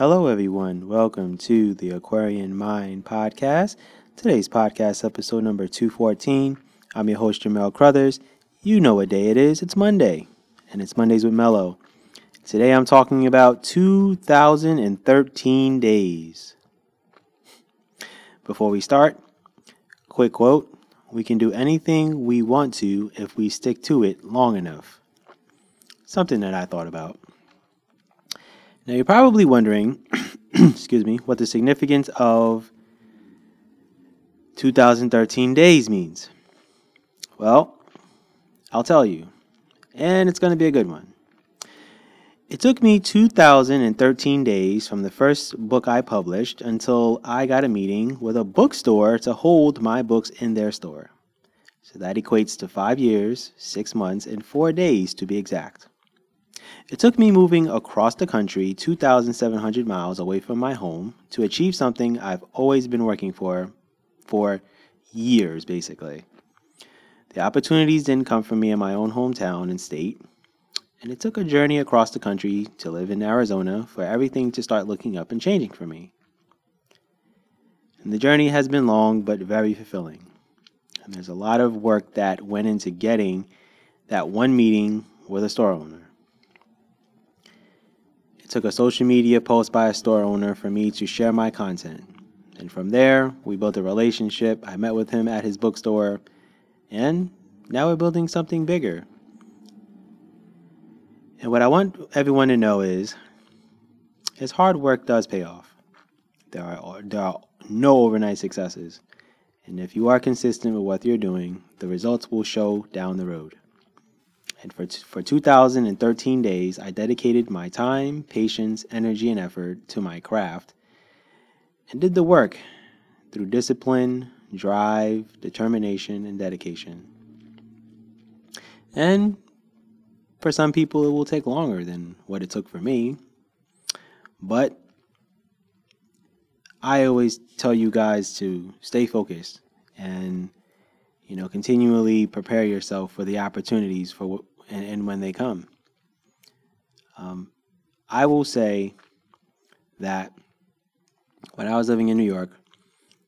Hello, everyone. Welcome to the Aquarian Mind podcast. Today's podcast, episode number 214. I'm your host, Jamell Crouthers. You know what day it is. It's Monday, and it's Mondays with Mello. Today I'm talking about 2013 days. Before we start, quick quote We can do anything we want to if we stick to it long enough. Something that I thought about. Now, you're probably wondering, excuse me, what the significance of 2013 days means. Well, I'll tell you, and it's going to be a good one. It took me 2013 days from the first book I published until I got a meeting with a bookstore to hold my books in their store. So that equates to five years, six months, and four days to be exact. It took me moving across the country 2,700 miles away from my home to achieve something I've always been working for for years, basically. The opportunities didn't come from me in my own hometown and state, and it took a journey across the country to live in Arizona for everything to start looking up and changing for me. And the journey has been long but very fulfilling. And there's a lot of work that went into getting that one meeting with a store owner. Took a social media post by a store owner for me to share my content. And from there, we built a relationship. I met with him at his bookstore, and now we're building something bigger. And what I want everyone to know is his hard work does pay off. There are, there are no overnight successes. And if you are consistent with what you're doing, the results will show down the road. And for, t- for 2013 days, I dedicated my time, patience, energy, and effort to my craft and did the work through discipline, drive, determination, and dedication. And for some people, it will take longer than what it took for me. But I always tell you guys to stay focused and you know continually prepare yourself for the opportunities for and, and when they come. Um, I will say that when I was living in New York,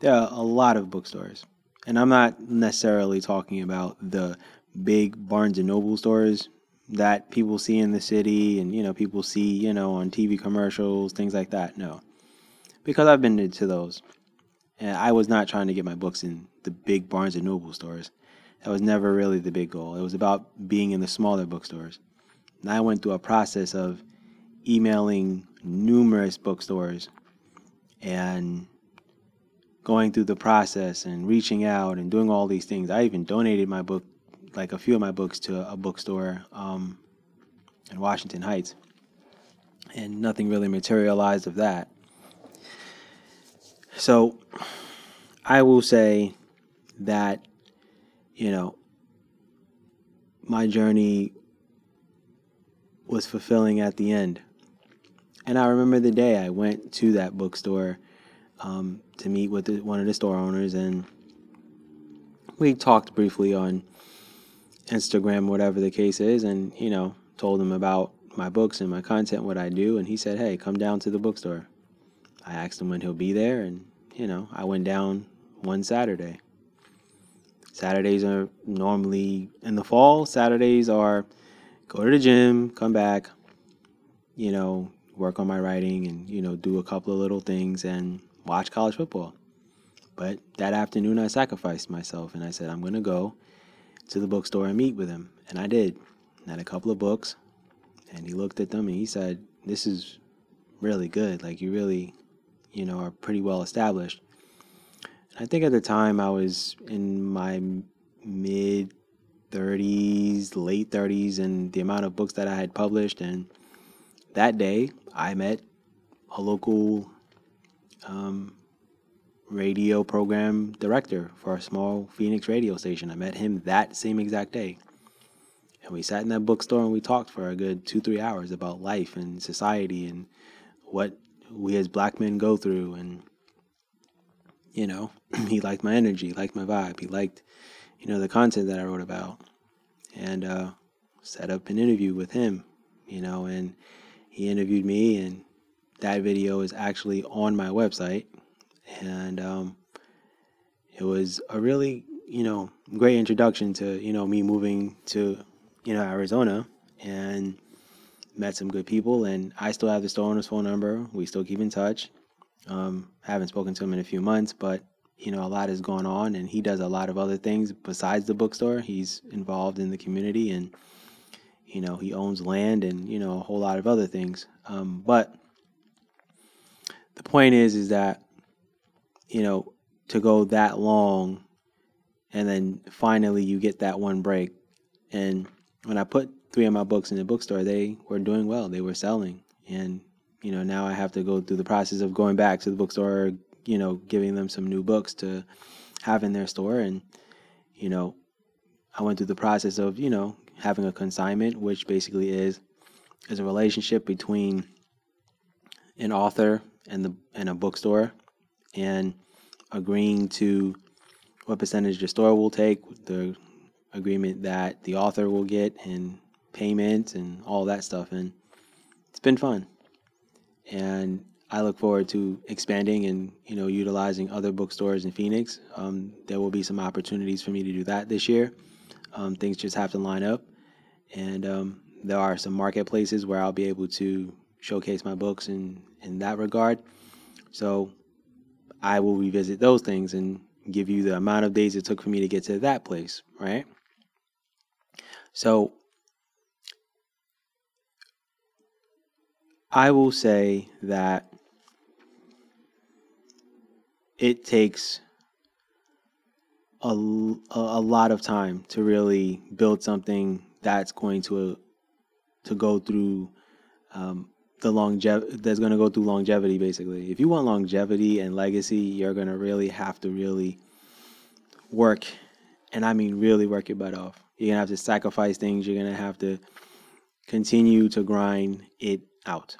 there are a lot of bookstores. And I'm not necessarily talking about the big Barnes and Noble stores that people see in the city and, you know, people see, you know, on TV commercials, things like that. No. Because I've been to those. And I was not trying to get my books in the big Barnes and Noble stores. That was never really the big goal. It was about being in the smaller bookstores. And I went through a process of emailing numerous bookstores and going through the process and reaching out and doing all these things. I even donated my book, like a few of my books, to a bookstore um, in Washington Heights. And nothing really materialized of that. So I will say that you know, my journey was fulfilling at the end. And I remember the day I went to that bookstore um, to meet with the, one of the store owners, and we talked briefly on Instagram, whatever the case is, and you know, told him about my books and my content, what I do, and he said, "Hey, come down to the bookstore." I asked him when he'll be there, and you know, I went down one Saturday. Saturdays are normally in the fall. Saturdays are go to the gym, come back, you know, work on my writing and, you know, do a couple of little things and watch college football. But that afternoon, I sacrificed myself and I said, I'm going to go to the bookstore and meet with him. And I did. I had a couple of books and he looked at them and he said, This is really good. Like, you really, you know, are pretty well established. I think at the time I was in my mid 30s, late 30s, and the amount of books that I had published. And that day, I met a local um, radio program director for a small Phoenix radio station. I met him that same exact day. And we sat in that bookstore and we talked for a good two, three hours about life and society and what we as black men go through and you know, he liked my energy, liked my vibe, he liked, you know, the content that I wrote about, and uh, set up an interview with him, you know, and he interviewed me, and that video is actually on my website, and um, it was a really you know great introduction to you know me moving to you know Arizona and met some good people and I still have the store owner's phone number. We still keep in touch. Um, haven't spoken to him in a few months, but you know a lot has gone on and he does a lot of other things besides the bookstore. He's involved in the community and you know he owns land and you know a whole lot of other things. Um, but the point is is that you know to go that long and then finally you get that one break. And when I put three of my books in the bookstore, they were doing well. They were selling. And, you know, now I have to go through the process of going back to the bookstore, you know, giving them some new books to have in their store. And, you know, I went through the process of, you know, having a consignment, which basically is is a relationship between an author and the and a bookstore and agreeing to what percentage the store will take, the agreement that the author will get, and payment and all that stuff. And it's been fun. And I look forward to expanding and you know utilizing other bookstores in Phoenix. Um, there will be some opportunities for me to do that this year. Um, things just have to line up, and um, there are some marketplaces where I'll be able to showcase my books in in that regard. So I will revisit those things and give you the amount of days it took for me to get to that place, right? So I will say that it takes a, a lot of time to really build something that's going to to go through um, the longevity that's going to go through longevity basically. If you want longevity and legacy you're going to really have to really work and i mean really work your butt off. You're going to have to sacrifice things. You're going to have to continue to grind it out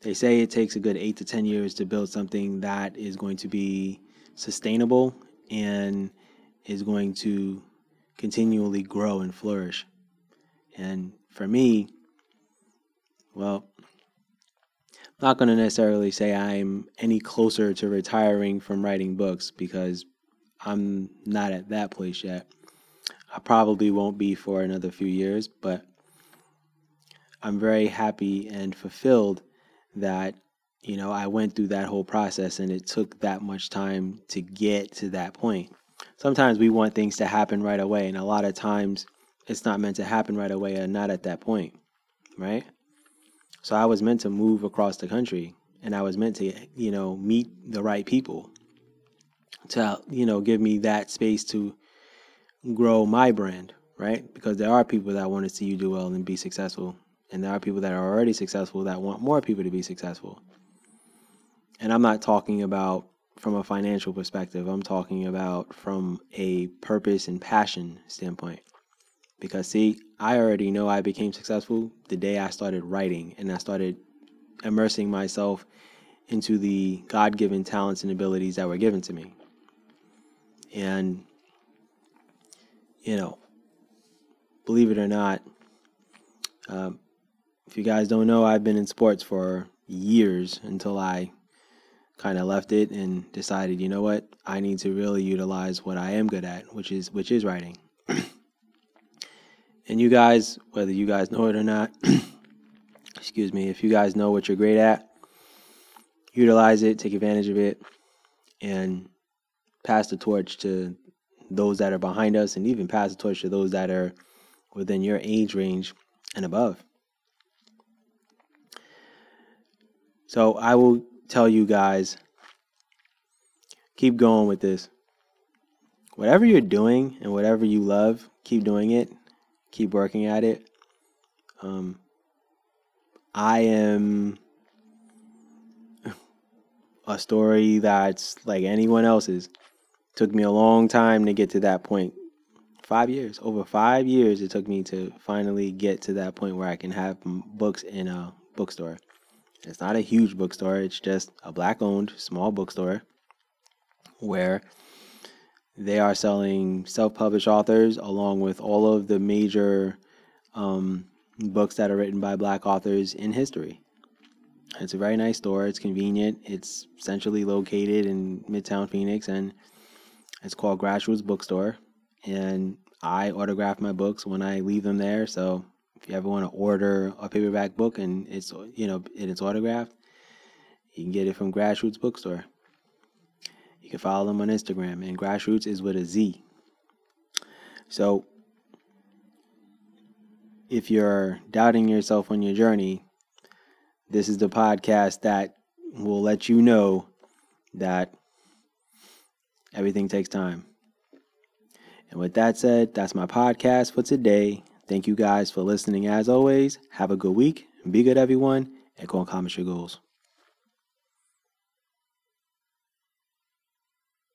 they say it takes a good eight to ten years to build something that is going to be sustainable and is going to continually grow and flourish and for me well, I'm not going to necessarily say I'm any closer to retiring from writing books because I'm not at that place yet. I probably won't be for another few years, but I'm very happy and fulfilled that you know I went through that whole process and it took that much time to get to that point. Sometimes we want things to happen right away and a lot of times it's not meant to happen right away and not at that point, right? So I was meant to move across the country and I was meant to, you know, meet the right people to, you know, give me that space to grow my brand, right? Because there are people that want to see you do well and be successful. And there are people that are already successful that want more people to be successful. And I'm not talking about from a financial perspective, I'm talking about from a purpose and passion standpoint. Because, see, I already know I became successful the day I started writing and I started immersing myself into the God given talents and abilities that were given to me. And, you know, believe it or not, um, if you guys don't know, I've been in sports for years until I kind of left it and decided, you know what, I need to really utilize what I am good at, which is which is writing. And you guys, whether you guys know it or not, excuse me, if you guys know what you're great at, utilize it, take advantage of it, and pass the torch to those that are behind us, and even pass the torch to those that are within your age range and above. So I will tell you guys keep going with this. Whatever you're doing and whatever you love, keep doing it keep working at it. Um, I am a story that's like anyone else's. Took me a long time to get to that point. Five years, over five years, it took me to finally get to that point where I can have books in a bookstore. It's not a huge bookstore, it's just a black owned small bookstore where they are selling self published authors along with all of the major um, books that are written by black authors in history. It's a very nice store. It's convenient. It's centrally located in Midtown Phoenix, and it's called Grassrootz Bookstore. And I autograph my books when I leave them there. So if you ever want to order a paperback book and it's you know and it's autographed, you can get it from Grassrootz Bookstore. You can follow them on Instagram, and Grassrootz is with a Z. So if you're doubting yourself on your journey, this is the podcast that will let you know that everything takes time. And with that said, that's my podcast for today. Thank you guys for listening as always. Have a good week. Be good, everyone, and go and accomplish your goals.